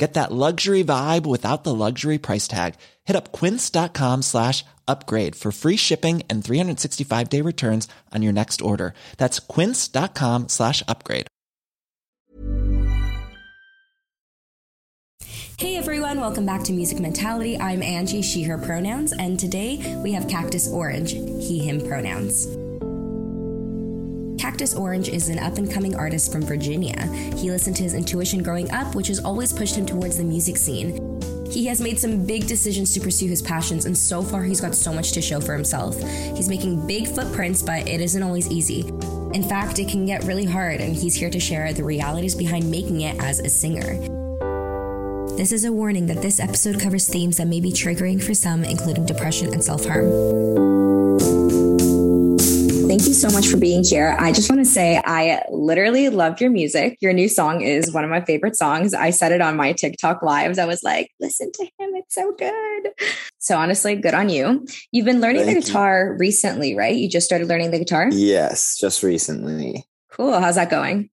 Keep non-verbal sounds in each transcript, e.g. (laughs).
Get that luxury vibe without the luxury price tag. Hit up quince.com slash upgrade for free shipping and 365 day returns on your next order. That's quince.com slash upgrade. Hey everyone, welcome back to Music Mentality. I'm Angie, she, her pronouns, and today we have Cactus Orange, he, him pronouns. Cactus Orange is an up and coming artist from Virginia. He listened to his intuition growing up, which has always pushed him towards the music scene. He has made some big decisions to pursue his passions, and so far he's got so much to show for himself. He's making big footprints, but it isn't always easy. In fact, it can get really hard, and he's here to share the realities behind making it as a singer. This is a warning that this episode covers themes that may be triggering for some, including depression and self harm. Thank you so much for being here. I just want to say I literally loved your music. Your new song is one of my favorite songs. I said it on my TikTok lives. I was like, listen to him. It's so good. So honestly, good on you. You've been learning Thank the guitar you. recently, right? You just started learning the guitar? Yes, just recently. Cool. How's that going?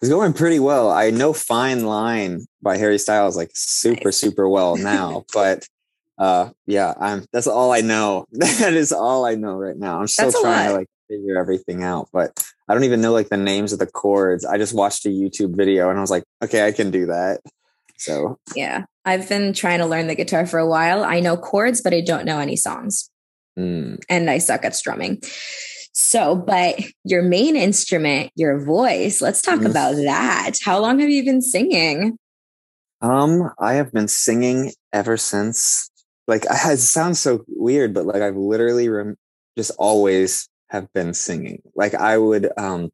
It's going pretty well. I know Fine Line by Harry Styles like super, nice. super well (laughs) now. but uh yeah, I'm that's all I know. (laughs) that is all I know right now. I'm still trying to like figure everything out, but I don't even know like the names of the chords. I just watched a YouTube video and I was like, okay, I can do that. So yeah, I've been trying to learn the guitar for a while. I know chords, but I don't know any songs. Mm. And I suck at strumming. So, but your main instrument, your voice, let's talk mm. about that. How long have you been singing? Um, I have been singing ever since like it sounds so weird, but like I've literally rem- just always have been singing. Like I would um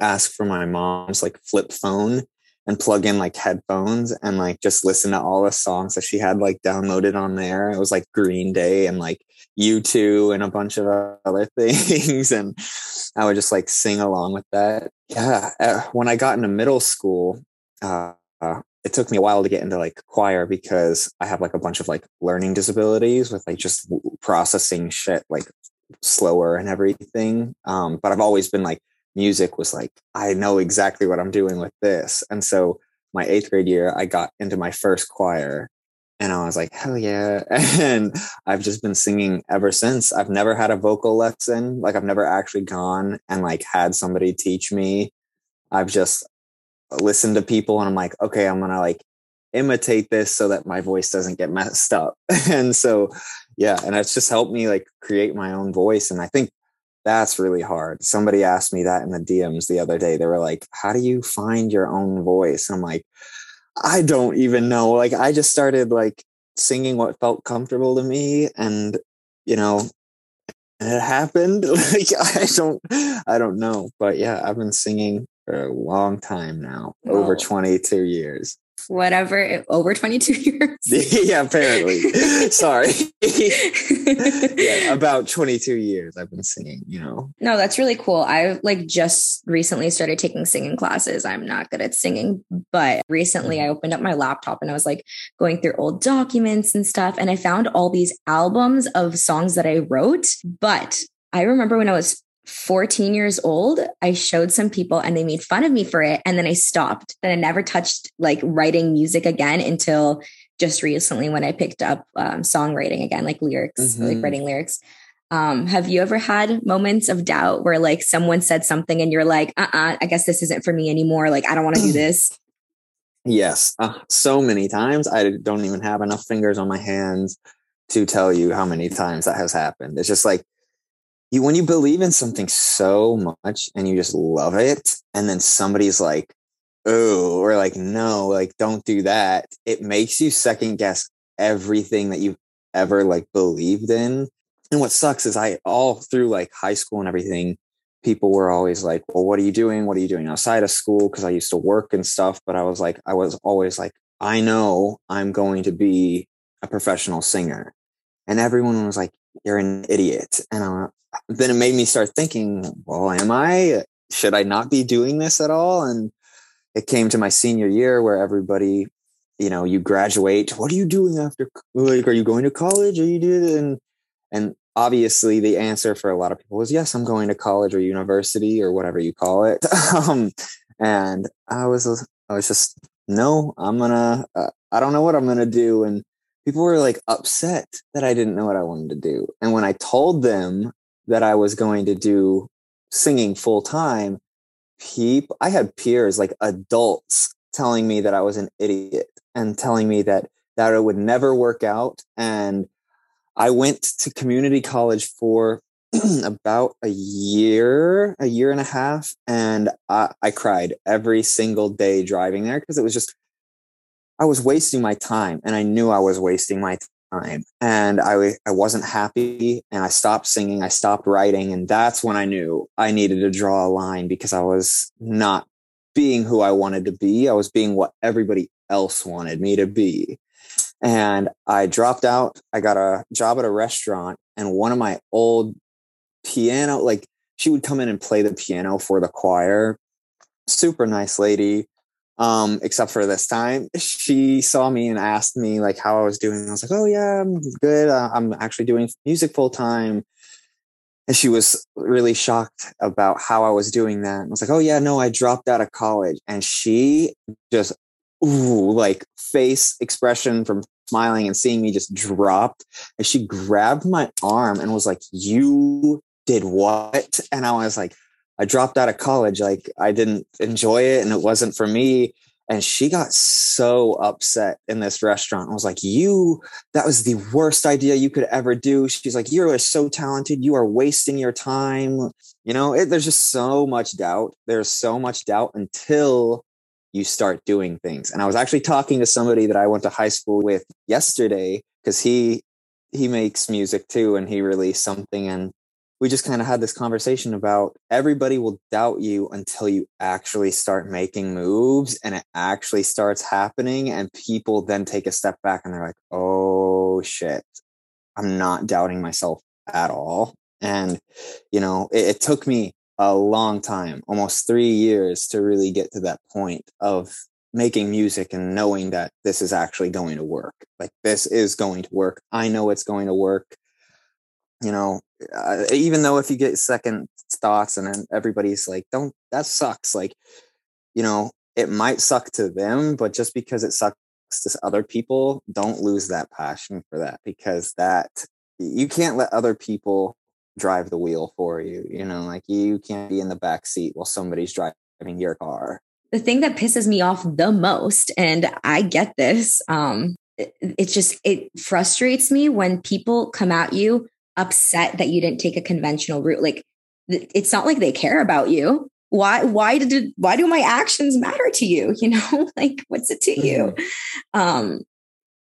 ask for my mom's like flip phone and plug in like headphones and like just listen to all the songs that she had like downloaded on there. It was like Green Day and like U2 and a bunch of (laughs) other things. and I would just like sing along with that. Yeah. Uh, when I got into middle school, uh, uh, it took me a while to get into like choir because I have like a bunch of like learning disabilities with like just processing shit like slower and everything. Um, but I've always been like, music was like, I know exactly what I'm doing with this. And so my eighth grade year, I got into my first choir and I was like, hell yeah. (laughs) And I've just been singing ever since. I've never had a vocal lesson. Like I've never actually gone and like had somebody teach me. I've just listened to people and I'm like, okay, I'm going to like imitate this so that my voice doesn't get messed up. (laughs) and so, yeah. And it's just helped me like create my own voice. And I think that's really hard. Somebody asked me that in the DMs the other day. They were like, How do you find your own voice? I'm like, I don't even know. Like, I just started like singing what felt comfortable to me. And, you know, it happened. (laughs) like, I don't, I don't know. But yeah, I've been singing for a long time now, over 22 years whatever over 22 (laughs) years. (laughs) Yeah apparently. (laughs) Sorry. Yeah, about 22 years i've been singing you know? No that's really cool. I've like just recently started taking singing classes. I'm not good at singing but recently i mm-hmm. opened up my laptop and i was like going through old documents and stuff and i found all these albums of songs that i wrote but I remember when I was 14 years old, I showed some people and they made fun of me for it. And then I stopped. Then I never touched like writing music again until just recently when I picked up um, songwriting again, like lyrics, mm-hmm. like writing lyrics. Um, have you ever had moments of doubt where like someone said something and you're like, uh uh-uh, I guess this isn't for me anymore. Like, I don't want to do (clears throat) this? Yes, uh, so many times. I don't even have enough fingers on my hands to tell you how many times that has happened. It's just like you when you believe in something so much and you just love it and then somebody's like oh, or like, no, like, don't do that. It makes you second guess everything that you've ever like believed in. And what sucks is I all through like high school and everything, people were always like, well, what are you doing? What are you doing outside of school? Cause I used to work and stuff, but I was like, I was always like, I know I'm going to be a professional singer. And everyone was like, you're an idiot. And I, then it made me start thinking, well, am I? Should I not be doing this at all? And it came to my senior year where everybody, you know, you graduate. What are you doing after? Like, are you going to college? Are you doing? And and obviously, the answer for a lot of people was yes, I'm going to college or university or whatever you call it. (laughs) um, and I was I was just no, I'm gonna. Uh, I don't know what I'm gonna do. And people were like upset that I didn't know what I wanted to do. And when I told them that I was going to do singing full time, people, I had peers like adults telling me that I was an idiot and telling me that that it would never work out. And I went to community college for (clears throat) about a year, a year and a half, and I, I cried every single day driving there because it was just I was wasting my time, and I knew I was wasting my time, and I I wasn't happy, and I stopped singing, I stopped writing, and that's when I knew I needed to draw a line because I was not being who I wanted to be. I was being what everybody else wanted me to be. And I dropped out. I got a job at a restaurant, and one of my old piano, like she would come in and play the piano for the choir. Super nice lady. Um, except for this time, she saw me and asked me like how I was doing. I was like, "Oh yeah, I'm good. Uh, I'm actually doing music full time." And she was really shocked about how I was doing that. I was like, "Oh yeah, no, I dropped out of college." And she just, ooh, like face expression from smiling and seeing me just dropped. And she grabbed my arm and was like, "You did what? And I was like, I dropped out of college. Like I didn't enjoy it and it wasn't for me. And she got so upset in this restaurant. I was like, You, that was the worst idea you could ever do. She's like, You are so talented. You are wasting your time. You know, it, there's just so much doubt. There's so much doubt until you start doing things. And I was actually talking to somebody that I went to high school with yesterday because he he makes music too and he released something and we just kind of had this conversation about everybody will doubt you until you actually start making moves and it actually starts happening and people then take a step back and they're like oh shit. I'm not doubting myself at all. And you know it, it took me a long time almost three years to really get to that point of making music and knowing that this is actually going to work. Like this is going to work. I know it's going to work you know uh, even though if you get second thoughts and then everybody's like don't that sucks like you know it might suck to them but just because it sucks to other people don't lose that passion for that because that you can't let other people drive the wheel for you you know like you can't be in the back seat while somebody's driving your car. The thing that pisses me off the most and i get this um it, it just it frustrates me when people come at you upset that you didn't take a conventional route. Like it's not like they care about you. Why, why did why do my actions matter to you? (laughs) You know, like what's it to you? Mm-hmm. Um,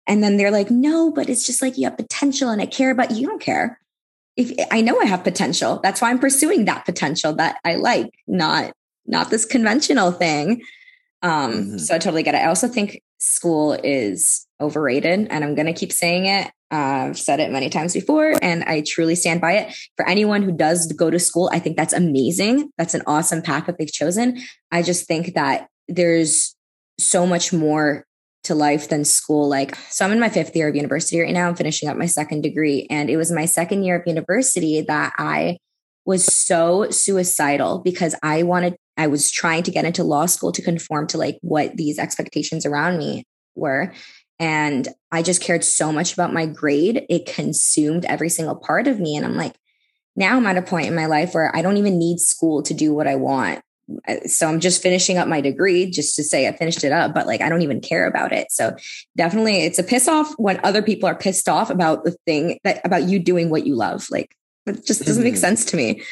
and then they're like, no, but it's just like you have potential and I care about you. You don't care. If I know I have potential, that's why I'm pursuing that potential that I like, not, not this conventional thing. Um, mm-hmm. so I totally get it. I also think school is overrated and I'm going to keep saying it. I've said it many times before and I truly stand by it. For anyone who does go to school, I think that's amazing. That's an awesome path that they've chosen. I just think that there's so much more to life than school. Like, so I'm in my fifth year of university right now. I'm finishing up my second degree. And it was my second year of university that I was so suicidal because I wanted, I was trying to get into law school to conform to like what these expectations around me were. And I just cared so much about my grade. It consumed every single part of me. And I'm like, now I'm at a point in my life where I don't even need school to do what I want. Uh, so I'm just finishing up my degree just to say I finished it up, but like I don't even care about it. So definitely it's a piss off when other people are pissed off about the thing that about you doing what you love. Like it just doesn't make sense to me.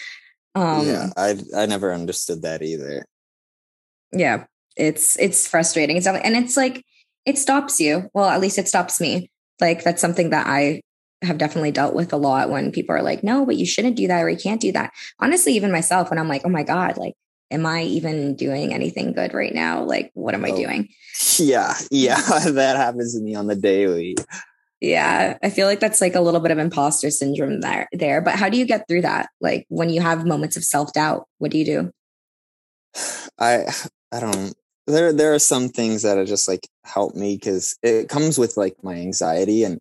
Um, yeah, I I never understood that either. Yeah, it's it's frustrating. It's and it's like it stops you. Well, at least it stops me. Like that's something that I have definitely dealt with a lot when people are like, no, but you shouldn't do that or you can't do that. Honestly, even myself, when I'm like, oh my God, like, am I even doing anything good right now? Like, what am I oh, doing? (laughs) Yeah. Yeah. (laughs) that happens to me on the daily. Yeah. I feel like that's like a little bit of imposter syndrome there there. But how do you get through that? Like when you have moments of self-doubt, what do you do? (sighs) I I don't there there are some things that are just like help me because it comes with like my anxiety and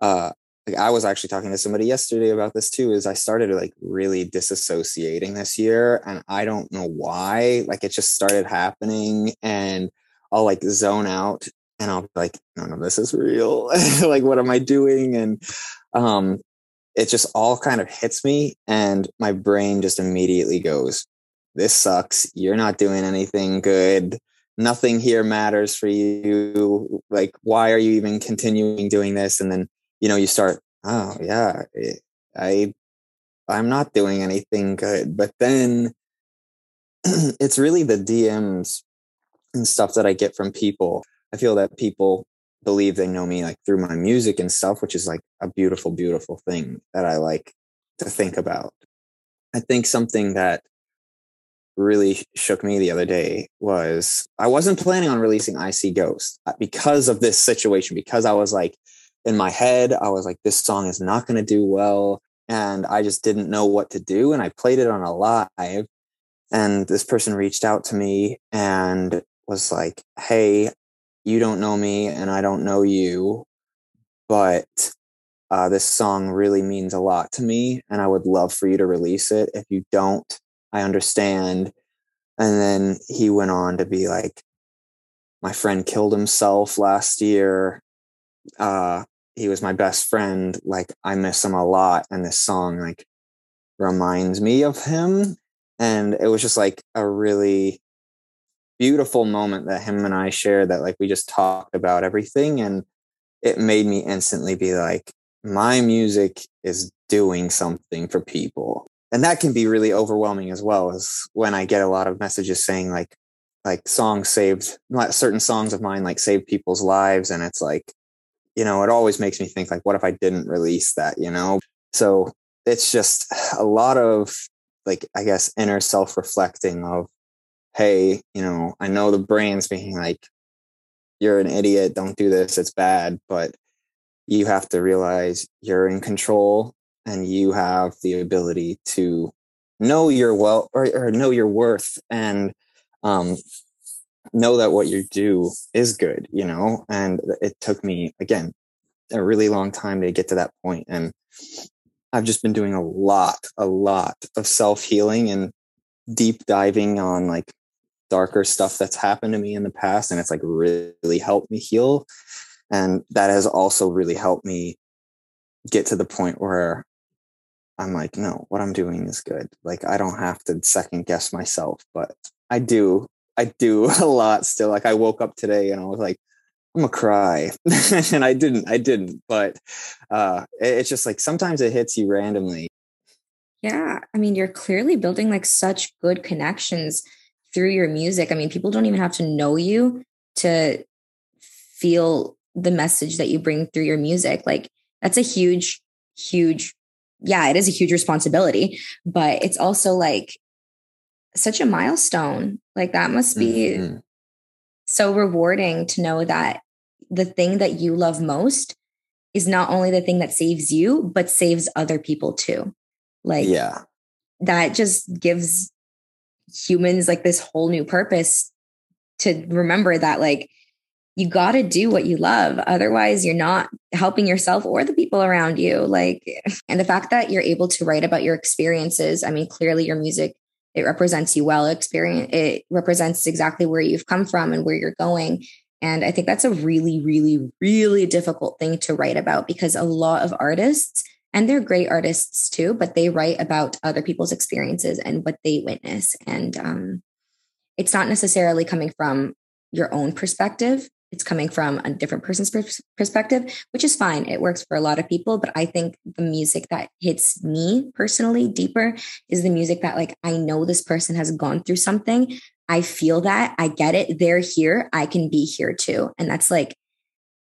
uh like I was actually talking to somebody yesterday about this too is I started like really disassociating this year and I don't know why like it just started happening and I'll like zone out and I'll be like none of this is real. (laughs) Like what am I doing? And um it just all kind of hits me and my brain just immediately goes this sucks. You're not doing anything good nothing here matters for you. Like why are you even continuing doing this? And then you know you start oh yeah i i'm not doing anything good. But then (clears throat) it's really the dms and stuff that i get from people. I feel that people believe they know me like through my music and stuff which is like a beautiful beautiful thing that i like to think about. I think something that really shook me the other day was I wasn't planning on releasing I See Ghost uh, because of this situation, because I was like, in my head, I was like, this song is not going to do well. And I just didn't know what to do. And I played it on a live. And this person reached out to me and was like, hey, you don't know me and I don't know you, but uh, this song really means a lot to me. And I would love for you to release it. If you don't, I understand. And then he went on to be like, my friend killed himself last year. Uh, he was my best friend. Like, I miss him a lot. And this song, like, reminds me of him. And it was just like a really beautiful moment that him and I shared that, like, we just talked about everything. And it made me instantly be like, my music is doing something for people and that can be really overwhelming as well as when i get a lot of messages saying like like songs saved certain songs of mine like saved people's lives. And it's like you know it always makes me think like what if i didn't release that you know? So it's just a lot of like i guess inner self reflecting of hey you know i know the brain's being like you're an idiot don't do this it's bad but you have to realize you're in control and you have the ability to know your well or, or know your worth and um, know that what you do is good you know? And it took me again a really long time to get to that point and i've just been doing a lot a lot of self-healing and deep diving on like darker stuff that's happened to me in the past and it's like really helped me heal and that has also really helped me get to the point where I'm like, no, what I'm doing is good. Like I don't have to second guess myself, but I do. I do (laughs) a lot still. Like I woke up today and I was like, I'm gonna cry, (laughs) and I didn't. I didn't. But uh, it's just like sometimes it hits you randomly. Yeah, I mean, you're clearly building like such good connections through your music. I mean, people don't even have to know you to feel the message that you bring through your music. Like that's a huge, huge yeah, it is a huge responsibility, but it's also like such a milestone. Like that must be mm-hmm. so rewarding to know that the thing that you love most is not only the thing that saves you, but saves other people too. Like, yeah, that just gives humans like this whole new purpose to remember that, like, you got to do what you love. Otherwise, you're not helping yourself or the people around you. Like, and the fact that you're able to write about your experiences, I mean, clearly your music, it represents you well. Experience, it represents exactly where you've come from and where you're going. And I think that's a really, really, really difficult thing to write about because a lot of artists, and they're great artists too, but they write about other people's experiences and what they witness. And um, it's not necessarily coming from your own perspective it's coming from a different person's perspective, which is fine. It works for a lot of people. But I think the music that hits me personally deeper is the music that, like, I know this person has gone through something. I feel that. I get it. They're here. I can be here too. And that's like,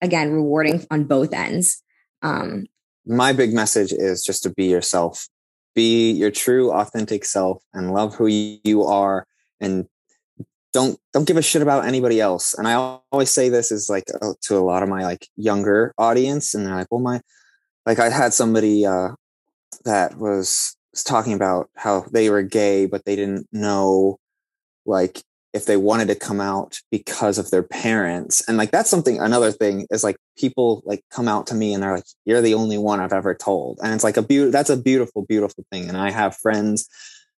again, rewarding on both ends. Um, My big message is just to be yourself, be your true, authentic self, and love who you are. And don't don't give a shit about anybody else. And I always say this is like uh, to a lot of my like younger audience, and they're like, "Well, my like I had somebody uh, that was, was talking about how they were gay, but they didn't know like if they wanted to come out because of their parents. And like that's something another thing is like people like come out to me and they're like you're the only one i've ever told. And it's like a beautiful that's a beautiful beautiful thing. And i have friends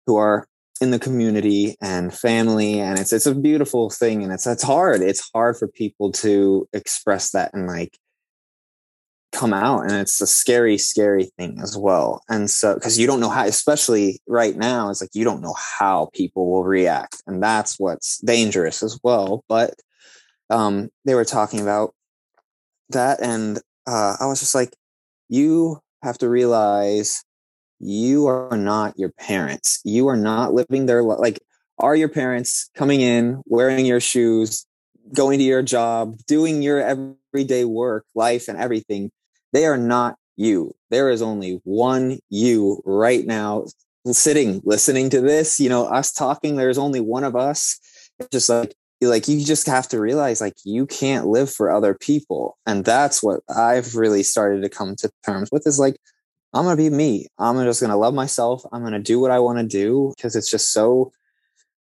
who are in the community and family and it's it's a beautiful thing and it's it's hard. It's hard for people to express that and like come out and it's a scary scary thing as well. And so because you don't know how especially right now it's like you don't know how people will react and that's what's dangerous as well. But um they were talking about that and uh i was just like you have to realize you are not your parents. You are not living their life. like are your parents coming in, wearing your shoes, going to your job, doing your everyday work, life and everything. They are not you. There is only one you right now sitting listening to this, you know, us talking, there's only one of us. It's just like like you just have to realize like you can't live for other people and that's what i've really started to come to terms with is like I'm going to be me. I'm just going to love myself. I'm going to do what I want to do because it's just so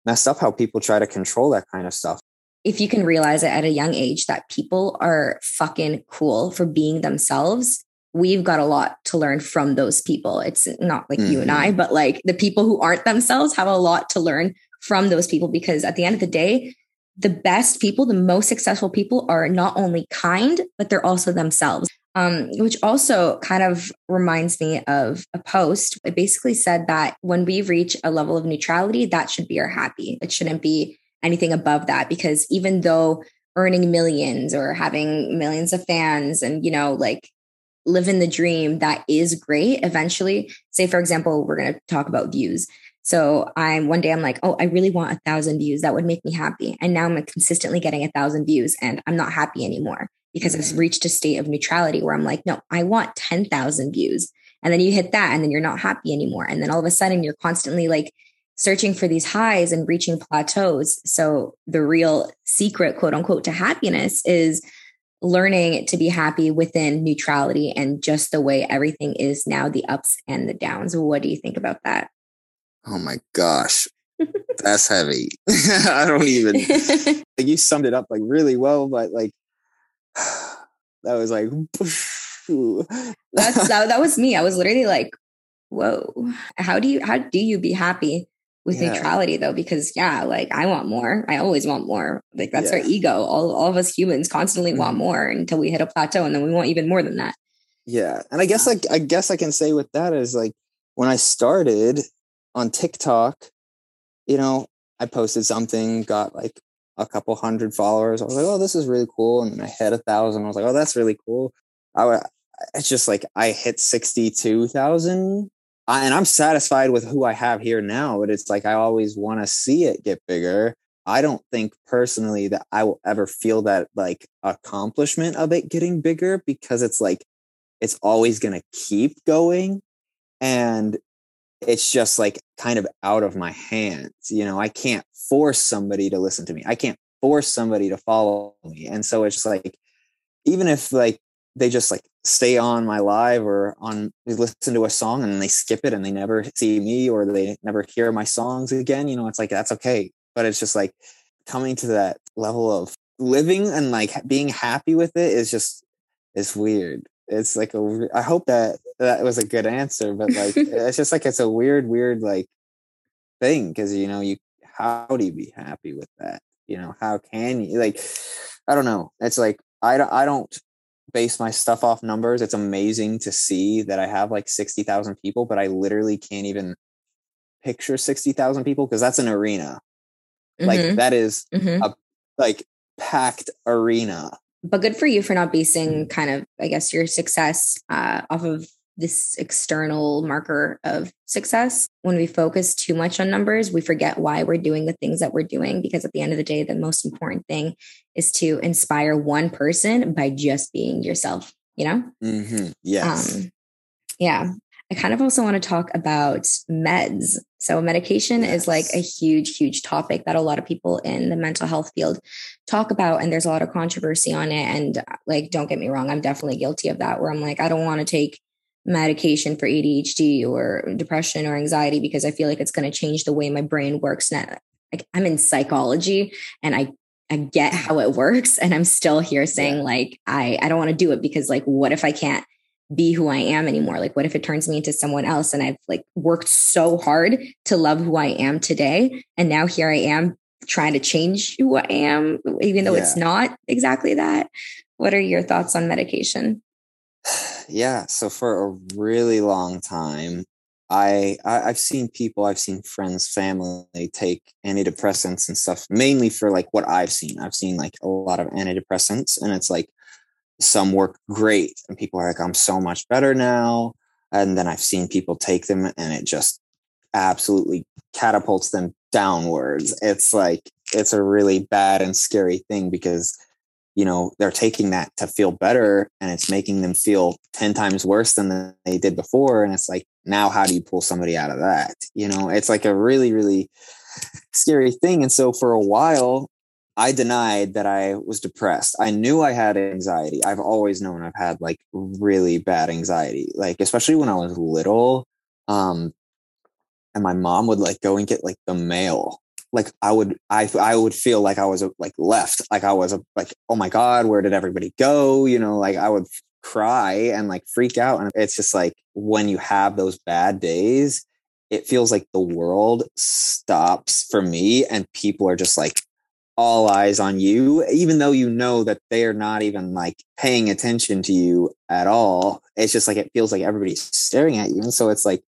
messed up how people try to control that kind of stuff. If you can realize it at a young age that people are fucking cool for being themselves, we've got a lot to learn from those people. It's not like mm-hmm. you and I, mm-hmm. but like the people who aren't themselves have a lot to learn from those people because at the end of the day, the best people, the most successful people are not only kind, but they're also themselves um, which also kind of reminds me of a post. It basically said that when we reach a level of neutrality, that should be our happy. It shouldn't be anything above that because even though earning millions or having millions of fans and, you know, like living the dream, that is great. Eventually, say, for example, we're going to talk about views. So I'm one day I'm like, oh, I really want a thousand views. That would make me happy. And now I'm consistently getting a thousand views and I'm not happy anymore because I've reached a state of neutrality where I'm like, no, I want 10,000 views. And then you hit that and then you're not happy anymore. And then all of a sudden you're constantly like searching for these highs and reaching plateaus. So the real secret, quote unquote, to happiness is learning to be happy within neutrality and just the way everything is now, the ups and the downs. What do you think about that? Oh my gosh. (laughs) That's heavy. (laughs) I don't even (laughs) like you summed it up like really well, but like (sighs) that was like (laughs) that's that, that was me. I was literally like, whoa. How do you how do you be happy with yeah. neutrality though? Because yeah, like I want more. I always want more. Like that's yeah. our ego. All all of us humans constantly mm-hmm. want more until we hit a plateau and then we want even more than that. Yeah. And I guess like I guess I can say with that is like when I started on TikTok, you know, I posted something, got like a couple hundred followers. I was like, oh, this is really cool. And I hit a thousand. I was like, oh, that's really cool. I it's just like I hit 62,000 and I'm satisfied with who I have here now, but it's like I always want to see it get bigger. I don't think personally that I will ever feel that like accomplishment of it getting bigger because it's like it's always going to keep going and it's just like kind of out of my hands. You know, I can't force somebody to listen to me. I can't force somebody to follow me. And so it's like, even if like they just like stay on my live or on they listen to a song and they skip it and they never see me or they never hear my songs again, you know, it's like that's okay. But it's just like coming to that level of living and like being happy with it is just it's weird. It's like a I hope that that was a good answer, but like (laughs) it's just like it's a weird, weird like thing because you know you how do you be happy with that? You know how can you like I don't know. It's like I don't I don't base my stuff off numbers. It's amazing to see that I have like sixty thousand people, but I literally can't even picture sixty thousand people because that's an arena. Mm-hmm. Like that is mm-hmm. a like packed arena. But good for you for not basing kind of, I guess, your success uh, off of this external marker of success. When we focus too much on numbers, we forget why we're doing the things that we're doing. Because at the end of the day, the most important thing is to inspire one person by just being yourself, you know? Mm-hmm. Yes. Um, yeah. I kind of also want to talk about meds. So, medication yes. is like a huge, huge topic that a lot of people in the mental health field talk about. And there's a lot of controversy on it. And, like, don't get me wrong, I'm definitely guilty of that, where I'm like, I don't want to take medication for ADHD or depression or anxiety because I feel like it's going to change the way my brain works. Now, like, I'm in psychology and I I get how it works and I'm still here saying like I I don't want to do it because like what if I can't be who I am anymore? Like what if it turns me into someone else and I've like worked so hard to love who I am today and now here I am trying to change who I am even though yeah. it's not exactly that. What are your thoughts on medication? (sighs) yeah so for a really long time I, I have seen people i've seen friends family take antidepressants and stuff mainly for like what i've seen i've seen like a lot of antidepressants and it's like some work great and people are like i'm so much better now. And then i've seen people take them and it just absolutely catapults them downwards. It's like it's a really bad and scary thing because you know they're taking that to feel better and it's making them feel 10 times worse than they did before and it's like now how do you pull somebody out of that? You know it's like a really really scary thing. And so for a while i denied that i was depressed. I knew i had anxiety. I've always known i've had like really bad anxiety like especially when i was little um and my mom would like go and get like the mail. Like I would I I would feel like I was like left like I was like oh my god where did everybody go? You know like I would cry and like freak out and it's just like when you have those bad days it feels like the world stops for me and people are just like all eyes on you even though you know that they're not even like paying attention to you at all it's just like it feels like everybody's staring at you and so it's like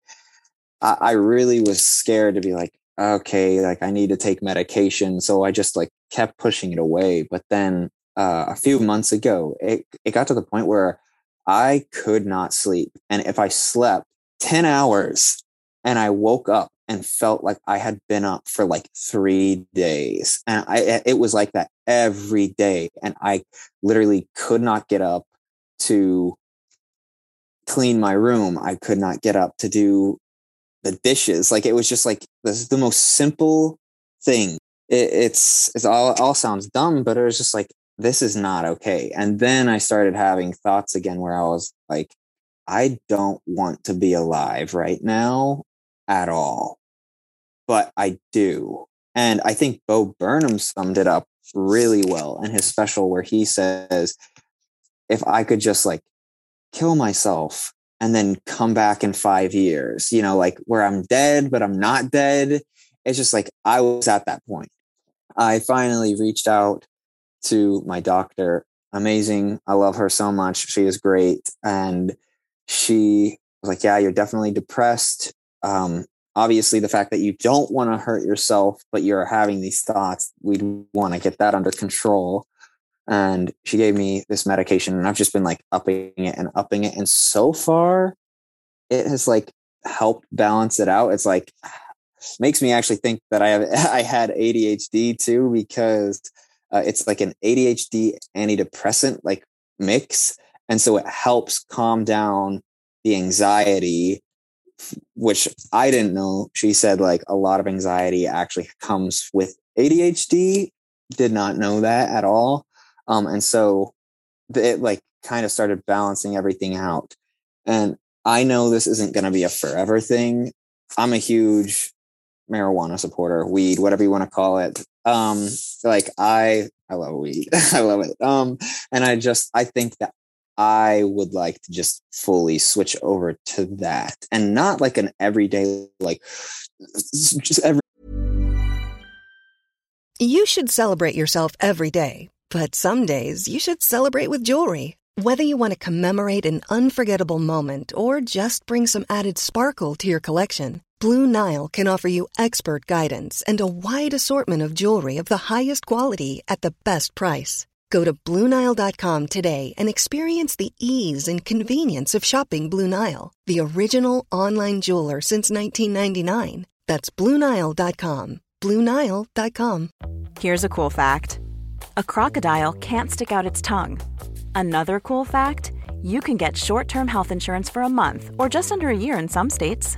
I, I really was scared to be like okay, like I need to take medication. So I just like kept pushing it away. But then uh, a few months ago, it, it got to the point where I could not sleep. And if I slept 10 hours and I woke up and felt like I had been up for like three days. And I, eh, it was like that every day. And I literally could not get up to clean my room. I could not get up to do the dishes. Like it was just like this the most simple thing. It, it's it's all all sounds dumb, but it was just like this is not okay. And then I started having thoughts again where I was like, I don't want to be alive right now at all, but I do. And I think Bo Burnham summed it up really well in his special where he says, if I could just like kill myself and then come back in five years, you know, like where I'm dead, but I'm not dead. It's just like I was at that point. I finally reached out to my doctor. Amazing. I love her so much. She is great. And she was like, Yeah, you're definitely depressed. Um, obviously, the fact that you don't want to hurt yourself, but you're having these thoughts, we'd want to get that under control. And she gave me this medication and i've just been like upping it and upping it and so far it has like helped balance it out. It's like (sighs) makes me actually think that i have (laughs) i had adhd too because uh, it's like an adhd antidepressant like mix. And so it helps calm down the anxiety which i didn't know she said like a lot of anxiety actually comes with adhd did not know that at all um, and so it like kind of started balancing everything out. And I know this isn't going to be a forever thing. I'm a huge marijuana supporter, weed, whatever you want to call it. Um, like I, I love weed. (laughs) I love it. Um, and I just, I think that I would like to just fully switch over to that and not like an everyday, like just every. You should celebrate yourself every day but some days you should celebrate with jewelry. Whether you want to commemorate an unforgettable moment or just bring some added sparkle to your collection, Blue Nile can offer you expert guidance and a wide assortment of jewelry of the highest quality at the best price. Go to BlueNile.com today and experience the ease and convenience of shopping Blue Nile, the original online jeweler since 1999. That's BlueNile.com. BlueNile.com. Here's a cool fact a crocodile can't stick out its tongue. Another cool fact you can get short term health insurance for a month or just under a year in some states.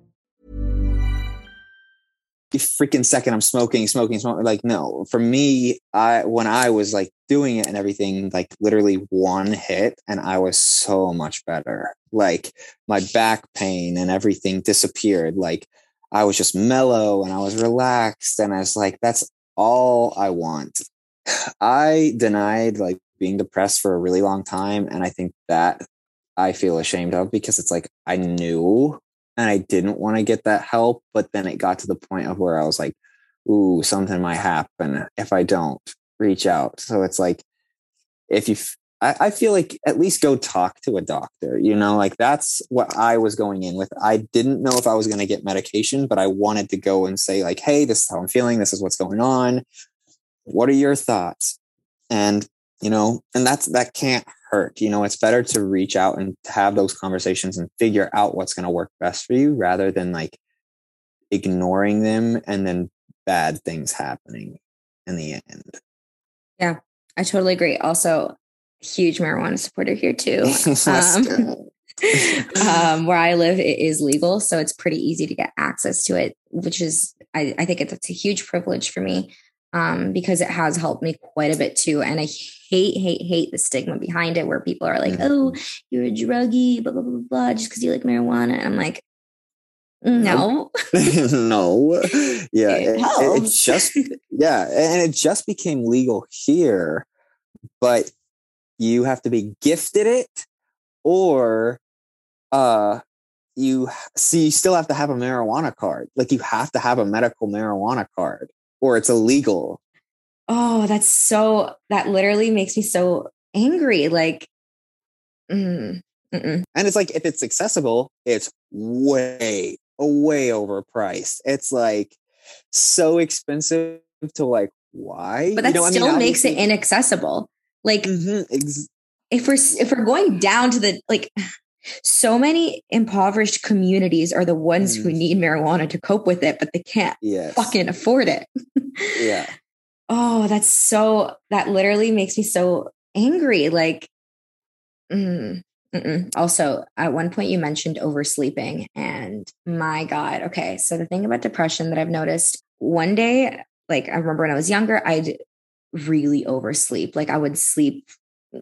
Freaking second I'm smoking, smoking, smoking. Like, no, for me, I, when I was like doing it and everything, like literally one hit and I was so much better. Like my back pain and everything disappeared. Like I was just mellow and I was relaxed. And I was like, that's all I want. I denied like being depressed for a really long time. And I think that I feel ashamed of because it's like I knew and I didn't want to get that help. But then it got to the point of where I was like, ooh, something might happen if I don't reach out. So it's like, if you, I, I feel like at least go talk to a doctor, you know, like that's what I was going in with. I didn't know if I was going to get medication, but I wanted to go and say, like, hey, this is how I'm feeling. This is what's going on. What are your thoughts? And, you know, and that's, that can't hurt. You know, it's better to reach out and have those conversations and figure out what's going to work best for you rather than like ignoring them and then bad things happening in the end. Yeah, I totally agree. Also, huge marijuana supporter here too. um, (laughs) um, where I live, it is legal, so it's pretty easy to get access to it, which is I, I think it's a huge privilege for me um, because it has helped me quite a bit too. And I hate, hate, hate the stigma behind it where people are like, mm-hmm. oh, you're a druggie, blah, blah, blah, blah, just because you like marijuana. And I'm like, no. (laughs) (laughs) no. Yeah. It, it, it just, (laughs) yeah. And it just became legal here, but you have to be gifted it or, uh, you see, you still have to have a marijuana card. Like you have to have a medical marijuana card or it's illegal. Oh, that's so, that literally makes me so angry. Like, mm, and it's like, if it's accessible, it's way, way overpriced. It's like so expensive to like, why? But that you know, still I mean, makes it inaccessible. Like, mm-hmm, ex- if we're if we're going down to the like so many impoverished communities are the ones mm. who need marijuana to cope with it, but they can't yes. fucking afford it. yeah. Oh, that's so, that literally makes me so angry. Like, mm, also, at one point you mentioned oversleeping, and my God. Okay. So, the thing about depression that I've noticed one day, like, I remember when I was younger, I'd really oversleep. Like, I would sleep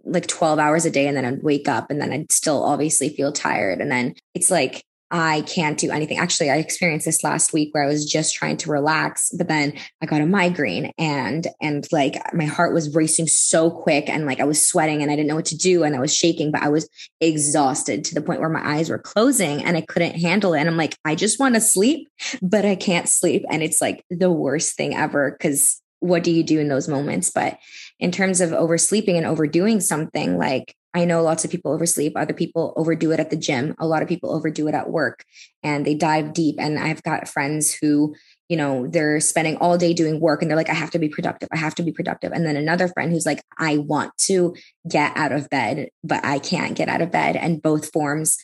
like 12 hours a day and then I'd wake up and then I'd still obviously feel tired. And then it's like, I can't do anything. Actually, I experienced this last week where I was just trying to relax, but then I got a migraine and, and like my heart was racing so quick and like I was sweating and I didn't know what to do and I was shaking, but I was exhausted to the point where my eyes were closing and I couldn't handle it. And I'm like, I just want to sleep, but I can't sleep. And it's like the worst thing ever because what do you do in those moments? But in terms of oversleeping and overdoing something, like I know lots of people oversleep. Other people overdo it at the gym. A lot of people overdo it at work and they dive deep. And I've got friends who, you know, they're spending all day doing work and they're like, I have to be productive. I have to be productive. And then another friend who's like, I want to get out of bed, but I can't get out of bed. And both forms,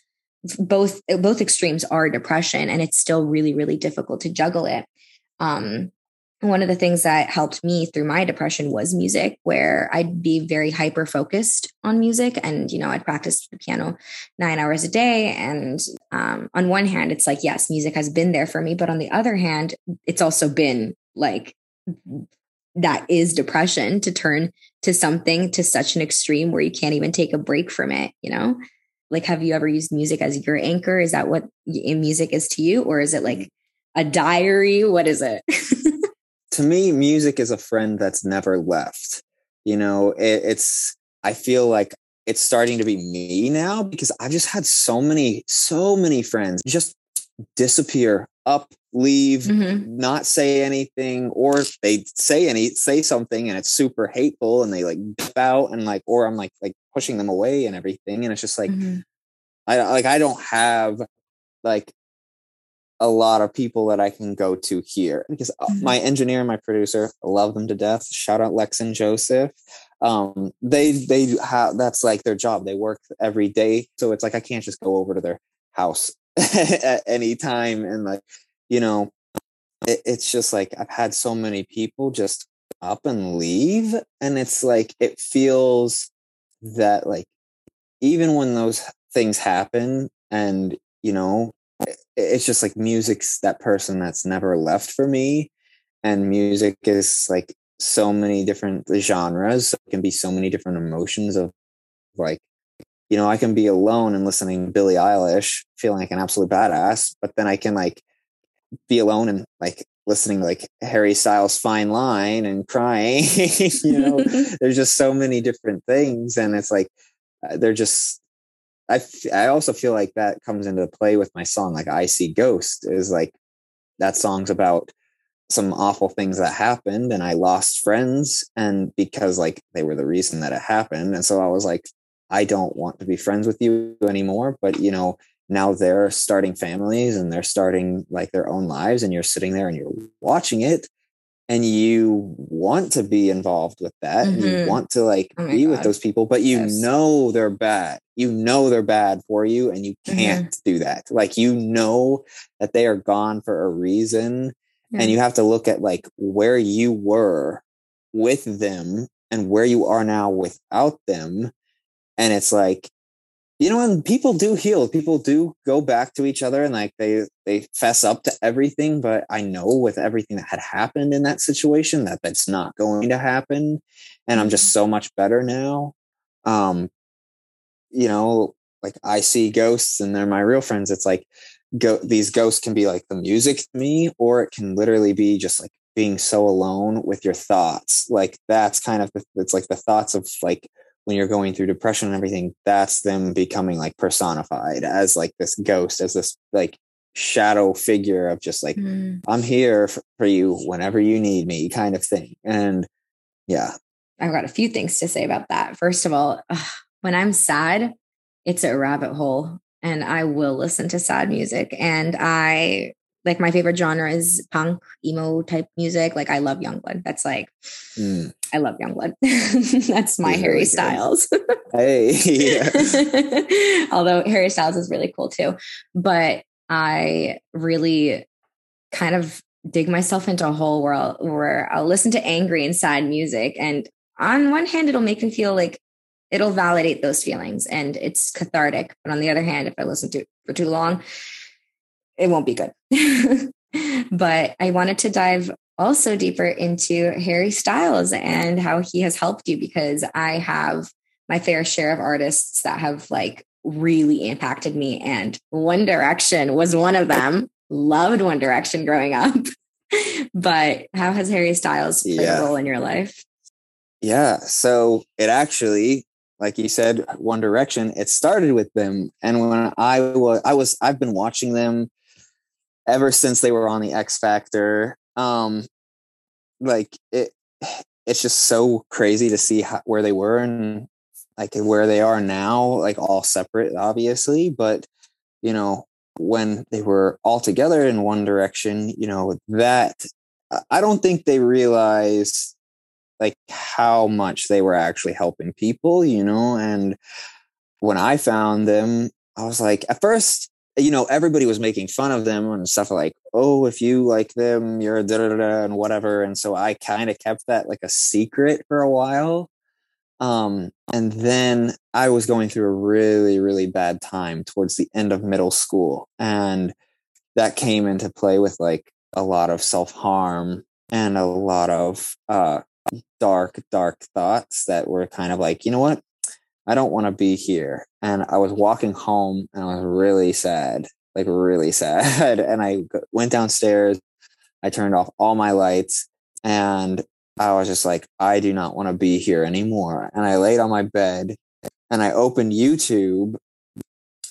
both, both extremes are depression. And it's still really, really difficult to juggle it. Um, one of the things that helped me through my depression was music where i'd be very hyper focused on music. And you know i'd practice the piano nine hours a day. And um, on one hand it's like yes music has been there for me. But on the other hand it's also been like that is depression to turn to something to such an extreme where you can't even take a break from it you know? Like have you ever used music as your anchor? Is that what music is to you? Or is it like a diary? What is it (laughs) to me, music is a friend that's never left. You know, it, it's, I feel like it's starting to be me now because I've just had so many, so many friends just disappear, up, leave, mm-hmm. not say anything, or they say any say something and it's super hateful and they like dip out and like, or I'm like like pushing them away and everything. And it's just like mm-hmm. I like I don't have like a lot of people that I can go to here because uh, mm-hmm. my engineer and my producer, love them to death. Shout out Lex and Joseph. Um, they they have that's like their job. They work every day, so it's like I can't just go over to their house (laughs) at any time and like you know, it, it's just like I've had so many people just up and leave, and it's like it feels that like even when those things happen and you know it's just like music's that person that's never left for me. And music is like so many different genres. It can be so many different emotions of like you know i can be alone and listening to billie eilish feeling like an absolute badass but then i can like be alone and like listening to like harry styles fine line and crying (laughs) you know? (laughs) There's just so many different things and it's like uh, they're just I, f- I also feel like that comes into play with my song like i see ghost is like that song's about some awful things that happened and i lost friends and because like they were the reason that it happened. And so i was like i don't want to be friends with you anymore but you know now they're starting families and they're starting like their own lives and you're sitting there and you're watching it and you want to be involved with that mm-hmm. and you mm-hmm. want to like oh be God. with those people but you yes. know they're bad you know they're bad for you and you mm-hmm. can't mm-hmm. do that like you know that they are gone for a reason mm-hmm. and you have to look at like where you were with them and where you are now without them and it's like you know when people do heal. People do go back to each other and like they they fess up to everything but i know with everything that had happened in that situation that that's not going to happen and i'm just so much better now. Um you know like i see ghosts and they're my real friends. It's like go these ghosts can be like the music to me or it can literally be just like being so alone with your thoughts. Like that's kind of it's like the thoughts of like when you're going through depression and everything, that's them becoming like personified as like this ghost, as this like shadow figure of just like, mm. I'm here for you whenever you need me kind of thing. And yeah. I've got a few things to say about that. First of all, ugh, when I'm sad, it's a rabbit hole and I will listen to sad music. And I like my favorite genre is punk emo type music. Like i love yungblud. That's like mm. i love yungblud. (laughs) That's my He's harry really styles. Hey. (laughs) Although harry styles is really cool too. But i really kind of dig myself into a hole where I'll, where I'll listen to angry and sad music. And on one hand it'll make me feel like it'll validate those feelings and it's cathartic. But on the other hand if i listen to it for too long it won't be good. (laughs) but I wanted to dive also deeper into Harry Styles and how he has helped you because I have my fair share of artists that have like really impacted me. And One Direction was one of them. Loved One Direction growing up. (laughs) but how has Harry Styles played yeah. a role in your life? Yeah. So it actually like you said, One Direction, it started with them. And when I was, I was, I've been watching them ever since they were on the X Factor. Um, like it, it's just so crazy to see how, where they were and like where they are now, like all separate, obviously. But you know, when they were all together in one direction, you know, that I don't think they realized like how much they were actually helping people, you know, and when I found them, I was like, at first, you know, everybody was making fun of them and stuff like, oh, if you like them, you're da da da and whatever. And so I kind of kept that like a secret for a while. Um, and then I was going through a really, really bad time towards the end of middle school. And that came into play with like a lot of self harm and a lot of uh, dark, dark thoughts that were kind of like, you know what? I don't want to be here. And I was walking home and I was really sad, like really sad. (laughs) And I went downstairs. I turned off all my lights and I was just like, I do not want to be here anymore. And I laid on my bed and I opened YouTube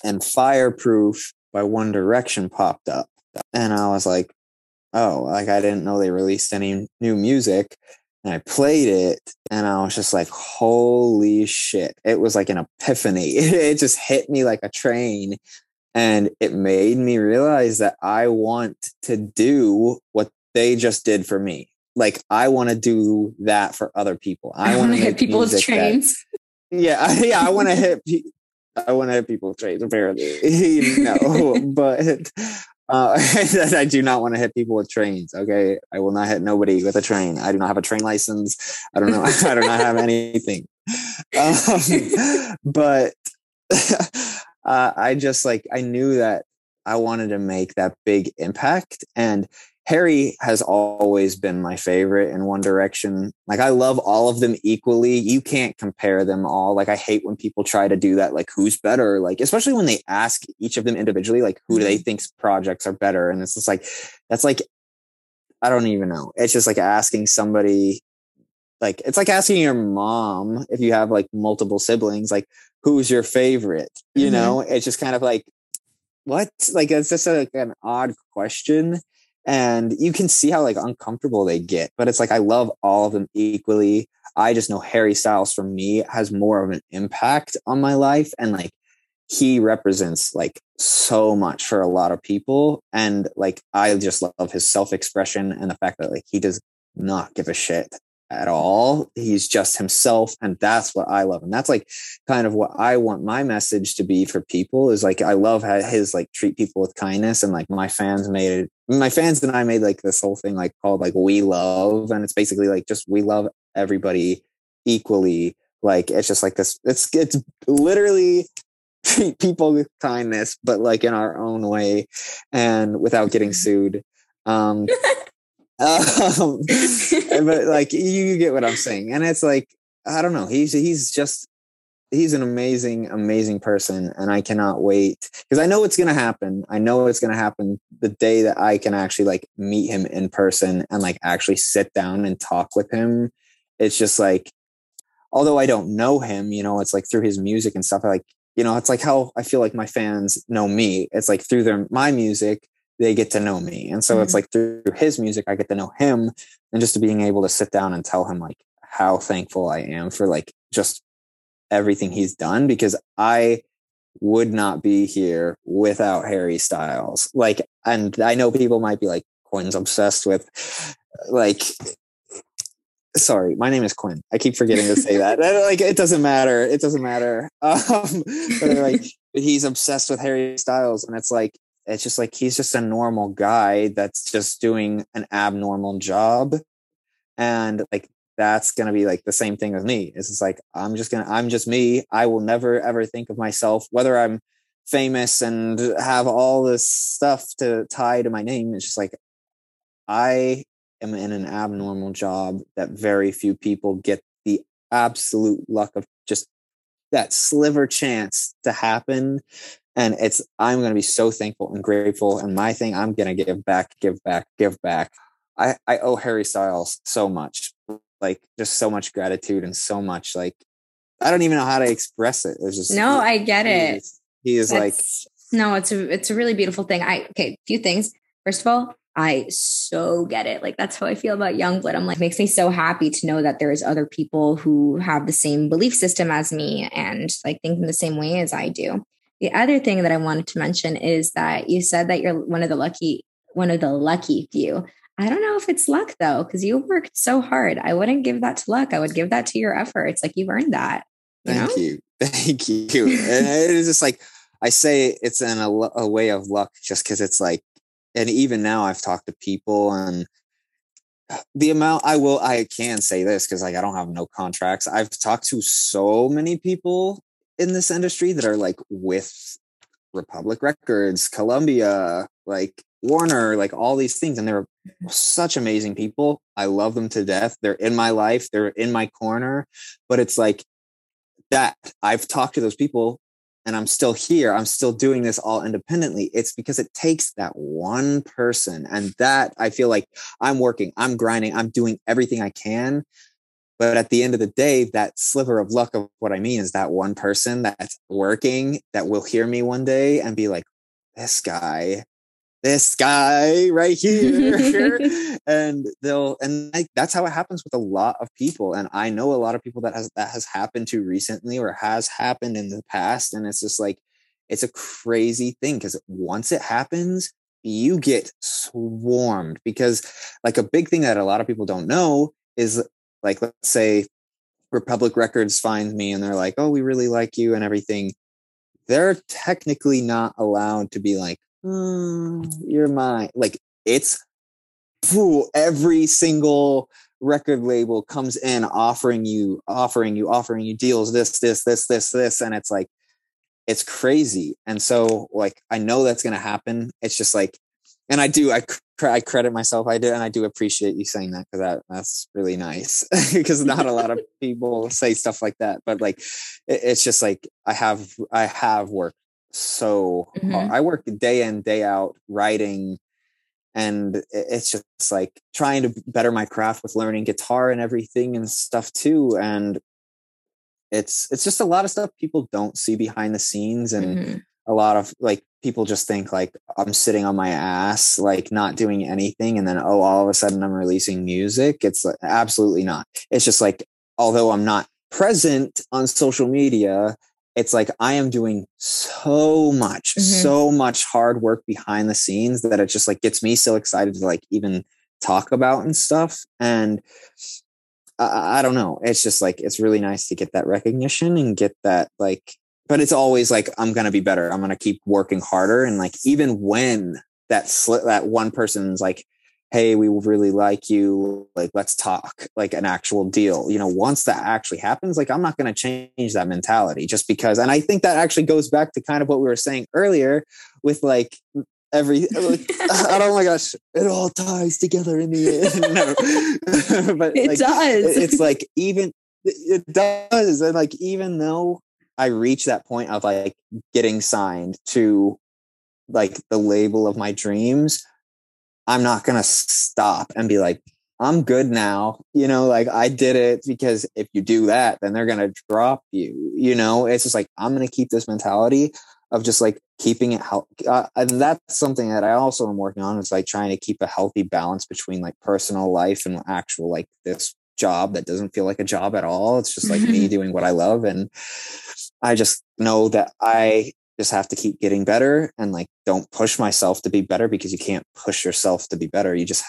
and Fireproof by One Direction popped up. And I was like, oh, like I didn't know they released any new music. And I played it and I was just like, holy shit. It was like an epiphany. (laughs) It just hit me like a train. And it made me realize that I want to do what they just did for me. Like I want to do that for other people. I, want to (laughs) hit people with trains. That, yeah, (laughs) yeah, I want to hit. I want to hit people with trains. Apparently, no, but uh, (laughs) I do not want to hit people with trains. Okay, I will not hit nobody with a train. I do not have a train license. I don't know. (laughs) I do not have anything. (laughs) Um, but uh, I just like I knew that I wanted to make that big impact, and Harry has always been my favorite in One Direction. Like I love all of them equally. You can't compare them all. Like I hate when people try to do that. Like who's better? Like especially when they ask each of them individually, like who do they mm-hmm. think's projects are better? And it's just like that's like I don't even know. It's just like asking somebody. Like it's like asking your mom if you have like multiple siblings, like who's your favorite? You mm-hmm. know, it's just kind of like what? Like it's just a, like an odd question and you can see how like uncomfortable they get but it's like i love all of them equally. I just know harry styles for me has more of an impact on my life and like he represents like so much for a lot of people and like i just love his self-expression and the fact that like he does not give a shit at all. He's just himself. And that's what I love. And that's like kind of what I want my message to be for people is like, I love how his like treat people with kindness. And like my fans made it, my fans and I made like this whole thing like called like We Love. And it's basically like just we love everybody equally. Like it's just like this, it's, it's literally treat people with kindness, but like in our own way and without getting sued. Um, (laughs) um, (laughs) but like you get what I'm saying, and it's like I don't know. He's he's just he's an amazing amazing person, and I cannot wait because I know it's gonna happen. I know it's gonna happen the day that I can actually like meet him in person and like actually sit down and talk with him. It's just like, although I don't know him, you know, it's like through his music and stuff. Like you know, it's like how I feel like my fans know me. It's like through their my music they get to know me. And so mm-hmm. it's like through his music, I get to know him and just being able to sit down and tell him like how thankful I am for like just everything he's done because I would not be here without Harry Styles. Like, and I know people might be like, Quinn's obsessed with like, sorry, my name is Quinn. I keep forgetting to say that. like, it doesn't matter. It doesn't matter. (laughs) Um, but like, (laughs) he's obsessed with Harry Styles. And it's like, it's just like he's just a normal guy that's just doing an abnormal job. And like that's going to be like the same thing with me. It's just like i'm just gonna i'm just me. I will never ever think of myself whether i'm famous and have all this stuff to tie to my name it's just like i am in an abnormal job that very few people get the absolute luck of just that sliver chance to happen and it's i'm going to be so thankful and grateful and my thing i'm going to give back give back give back i i owe harry styles so much like just so much gratitude and so much like i don't even know how to express it it's just no i get it he is, like no it's a it's a really beautiful thing i okay a few things first of all I so get it. Like that's how I feel about Yungblud. I'm like, makes me so happy to know that there's other people who have the same belief system as me and like think in the same way as I do. The other thing that I wanted to mention is that you said that you're one of the lucky, one of the lucky few. I don't know if it's luck though, because you worked so hard. I wouldn't give that to luck. I would give that to your efforts. Like you've earned that. You Thank know? you. (laughs) Thank you. and it is just like I say it's an a, a way of luck just because it's like and even now I've talked to people and uh, the amount I will I can say this because like I don't have no contracts. I've talked to so many people in this industry that are like with Republic Records, Columbia, like Warner, like all these things. And they're such amazing people. I love them to death. They're in my life, they're in my corner. But it's like that. I've talked to those people and I'm still here, I'm still doing this all independently. It's because it takes that one person. And that I feel like I'm working, I'm grinding, I'm doing everything I can. But at the end of the day, that sliver of luck of what I mean is that one person that's working that will hear me one day and be like, this guy this guy right here. (laughs) And they'll and like, that's how it happens with a lot of people. And i know a lot of people that has that has happened to recently or has happened in the past. And it's just like it's a crazy thing because once it happens you get swarmed. Because like a big thing that a lot of people don't know is like let's say republic records finds me and they're like oh we really like you and everything they're technically not allowed to be like mm, you're mine. Like it's every single record label comes in offering you, offering you, offering you deals, this, this, this, this, this. And it's like, it's crazy. And so like, I know that's going to happen. It's just like, and I do, I, I credit myself. I do. And I do appreciate you saying that because that, that's really nice (laughs) because not a lot of (laughs) people say stuff like that, but like, it, it's just like, I have, I have worked so mm-hmm. I work day in, day out writing. And it's just like trying to better my craft with learning guitar and everything and stuff too. And it's it's just a lot of stuff people don't see behind the scenes and mm-hmm. A lot of like people just think like I'm sitting on my ass, like not doing anything, and then oh, all of a sudden I'm releasing music. It's like, absolutely not. It's just like although I'm not present on social media, it's like I am doing so much, mm-hmm. so much hard work behind the scenes that it just like gets me so excited to like even talk about and stuff. And I, I don't know. It's just like it's really nice to get that recognition and get that like, but it's always like I'm gonna be better. I'm gonna keep working harder. And like even when that slit that one person's like, hey we really like you like let's talk like an actual deal you know once that actually happens like i'm not going to change that mentality just because and i think that actually goes back to kind of what we were saying earlier with like every (laughs) like, (laughs) oh my gosh it all ties together in the end (laughs) no. but it like, does it's like even it does and like even though i reach that point of like getting signed to like the label of my dreams I'm not going to stop and be like, I'm good now. You know, like I did it because if you do that, then they're going to drop you. You know, it's just like, I'm going to keep this mentality of just like keeping it healthy. Uh, and that's something that I also am working on is like trying to keep a healthy balance between like personal life and actual like this job that doesn't feel like a job at all. It's just like me doing what I love. And I just know that I just have to keep getting better and like don't push myself to be better because you can't push yourself to be better. You just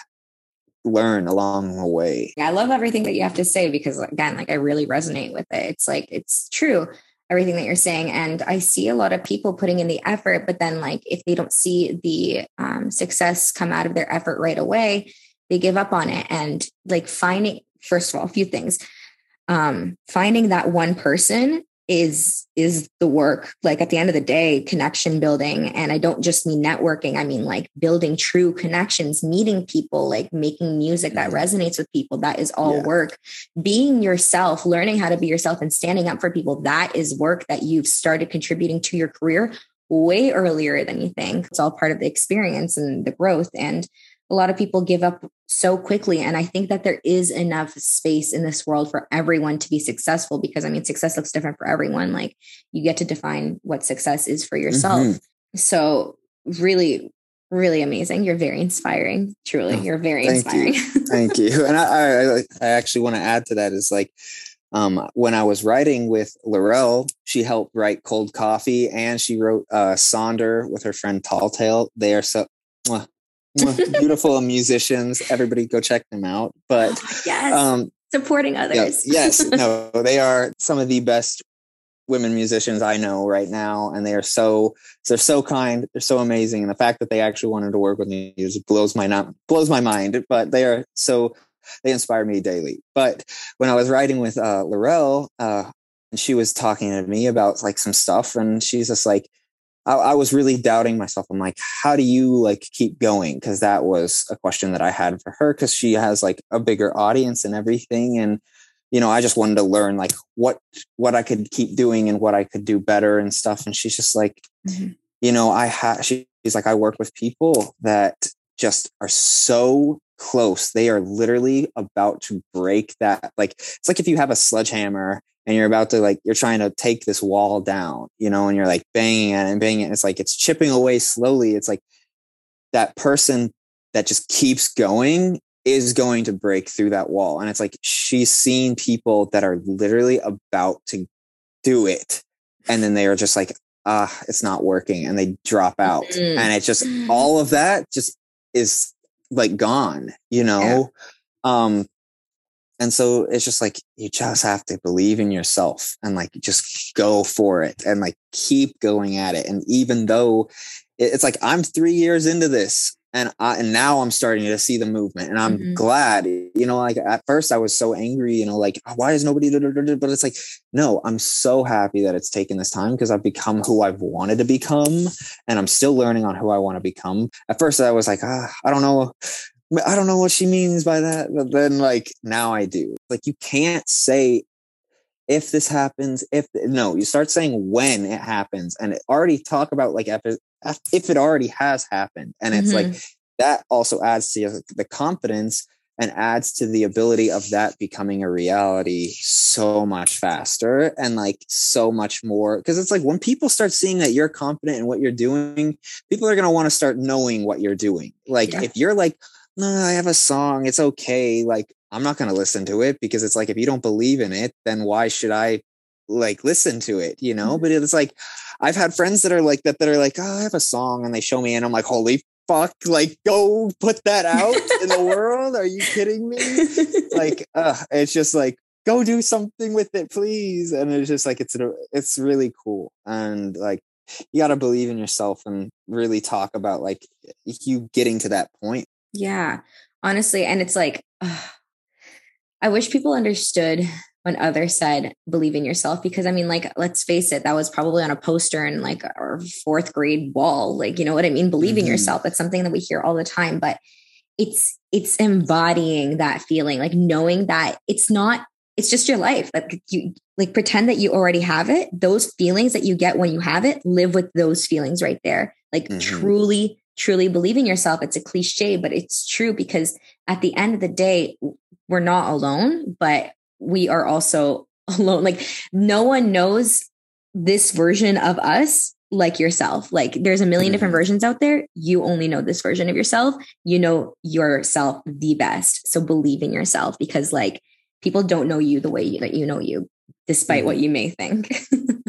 learn along the way. I love everything that you have to say because again, like I really resonate with it. It's like it's true everything that you're saying and I see a lot of people putting in the effort but then like if they don't see the um, success come out of their effort right away, they give up on it and like finding first of all a few things um, finding that one person is is the work like at the end of the day connection building and i don't just mean networking i mean like building true connections meeting people like making music that mm-hmm. resonates with people that is all yeah. work being yourself learning how to be yourself and standing up for people that is work that you've started contributing to your career way earlier than you think it's all part of the experience and the growth and a lot of people give up so quickly. And I think that there is enough space in this world for everyone to be successful because I mean, success looks different for everyone. Like you get to define what success is for yourself. Mm-hmm. So, really, really amazing. You're very inspiring. Truly, Oh, you're very thank inspiring. you. (laughs) Thank you. And I, I, I actually want to add to that is like, um, when I was writing with Laurel, she helped write Cold Coffee and she wrote uh, Sonder with her friend Tall Tale. They are so beautiful musicians. Everybody go check them out. But yes, um, supporting yeah, others. yes, (laughs) no, they are some of the best women musicians I know right now, and they are so they're so kind, they're so amazing, and the fact that they actually wanted to work with me just blows my not blows my mind. But they are so they inspire me daily. But when I was writing with uh, Laurel, uh, and she was talking to me about like some stuff, and she's just like. I, I was really doubting myself. I'm like, how do you like keep going? Because that was a question that I had for her because she has like a bigger audience and everything. And you know, I just wanted to learn like what what I could keep doing and what I could do better and stuff. And she's just like, Mhm. you know, I have. She's like, I work with people that just are so close. They are literally about to break that. Like it's like if you have a sledgehammer and you're about to like you're trying to take this wall down, you know, and you're like banging it and banging it. It's like it's chipping away slowly. It's like that person that just keeps going is going to break through that wall. And it's like she's seen people that are literally about to do it. And then they are just like, ah, it's not working. And they drop out. Mm. And it's just (sighs) all of that just is like gone, you know? Um, and so it's just like you just have to believe in yourself and like just go for it and like keep going at it. And even though it's like I'm three years into this and I, and now I'm starting to see the movement and I'm Mhm. glad, you know, like at first I was so angry, you know, like why is nobody, da- da- da- da," but it's like, no, I'm so happy that it's taken this time because I've become who I've wanted to become and I'm still learning on who I want to become. At first I was like, ah, I don't know. I don't know what she means by that. But then like now I do. Like you can't say if this happens, if no, you start saying when it happens and it already talk about like if it, if it already has happened. And it's like mm-hmm. that also adds to the confidence and adds to the ability of that becoming a reality so much faster and like so much more because it's like when people start seeing that you're confident in what you're doing people are going to want to start knowing what you're doing like Yeah. if you're like no i have a song it's okay like i'm not going to listen to it because it's like if you don't believe in it then why should i like listen to it? You know? But it's like i've had friends that are like that that are like oh i have a song and they show me and i'm like holy fuck like go put that out in the world? Are you kidding me? Like (laughs) uh it's just like go do something with it please. And it's just like it's it's really cool and like you got to believe in yourself and really talk about like you getting to that point Yeah, honestly. And it's like, ugh, I wish people understood when others said believe in yourself because I mean, like, let's face it, that was probably on a poster in like our fourth grade wall. Like, you know what I mean? Believe in Mhm. yourself. That's something that we hear all the time, but it's it's embodying that feeling, like knowing that it's not, it's just your life. Like you like pretend that you already have it. Those feelings that you get when you have it, live with those feelings right there. Like Mhm. truly, truly believe in yourself. It's a cliche, but it's true because at the end of the day, we're not alone, but we are also (laughs) alone. Like no one knows this version of us like yourself. Like there's a 1000000 different Mhm. versions out there. You only know this version of yourself. You know yourself the best. So believe in yourself because like people don't know you the way you, that you know you, despite what you may think. (laughs) and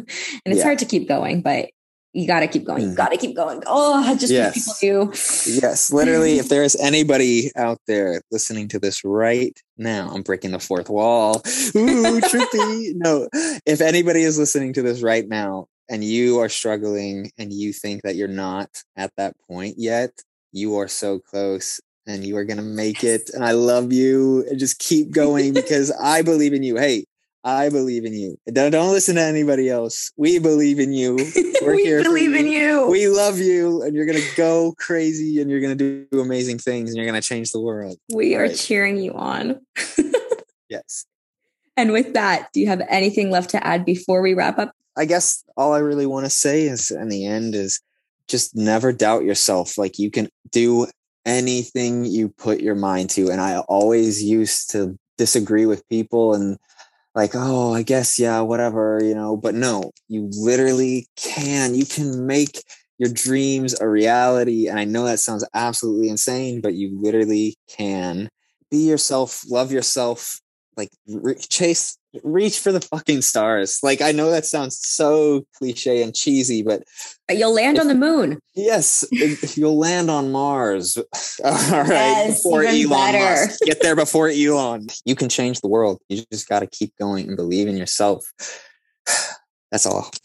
it's Yeah. hard to keep going, but you got to keep going. You Mhm. got to keep going. Oh, I just Yes. people do. yes literally if (laughs) there's anybody out there listening to this right now i'm breaking the fourth wall ooh trippy no if anybody is listening to this right now and you are struggling and you think that you're not at that point yet you are so close and you are going to make it and i love you and just keep going because i believe in you hey I believe in you. Don't, don't listen to anybody else. We believe in you. (laughs) We're we here believe in you. we love you and you're gonna go crazy and you're gonna do amazing things and you're gonna change the world we are Right. cheering you on. (laughs) yes And with that, do you have anything left to add before we wrap up? i guess all i really want to say is in the end is just never doubt yourself like you can do anything you put your mind to and i always used to disagree with people and like oh i guess yeah whatever you know but no you literally can you can make your dreams a reality. And I know that sounds absolutely insane, but you literally can be yourself, love yourself, like re- chase reach for the fucking stars. Like i know that sounds so cliche and cheesy but you'll land if, on the moon. Yes you'll land on mars (laughs) all right yes, before elon better. Musk. get there before elon. You can change the world. You just got to keep going and believe in yourself. (sighs) That's all (laughs)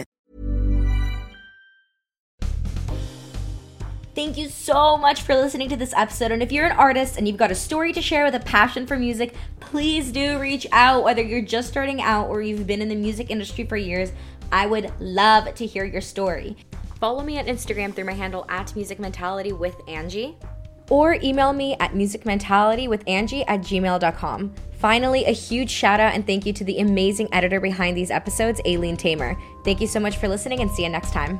Thank you so much for listening to this episode. And if you're an artist and you've got a story to share with a passion for music, please do reach out. Whether you're just starting out or you've been in the music industry for years, I would love to hear your story. Follow me on Instagram through my handle at Music Mentality with Angie. Or email me at musicmentality at gmail.com. Finally, a huge shout out and thank you to the amazing editor behind these episodes, Aylin Tamer. Thank you so much for listening and see you next time.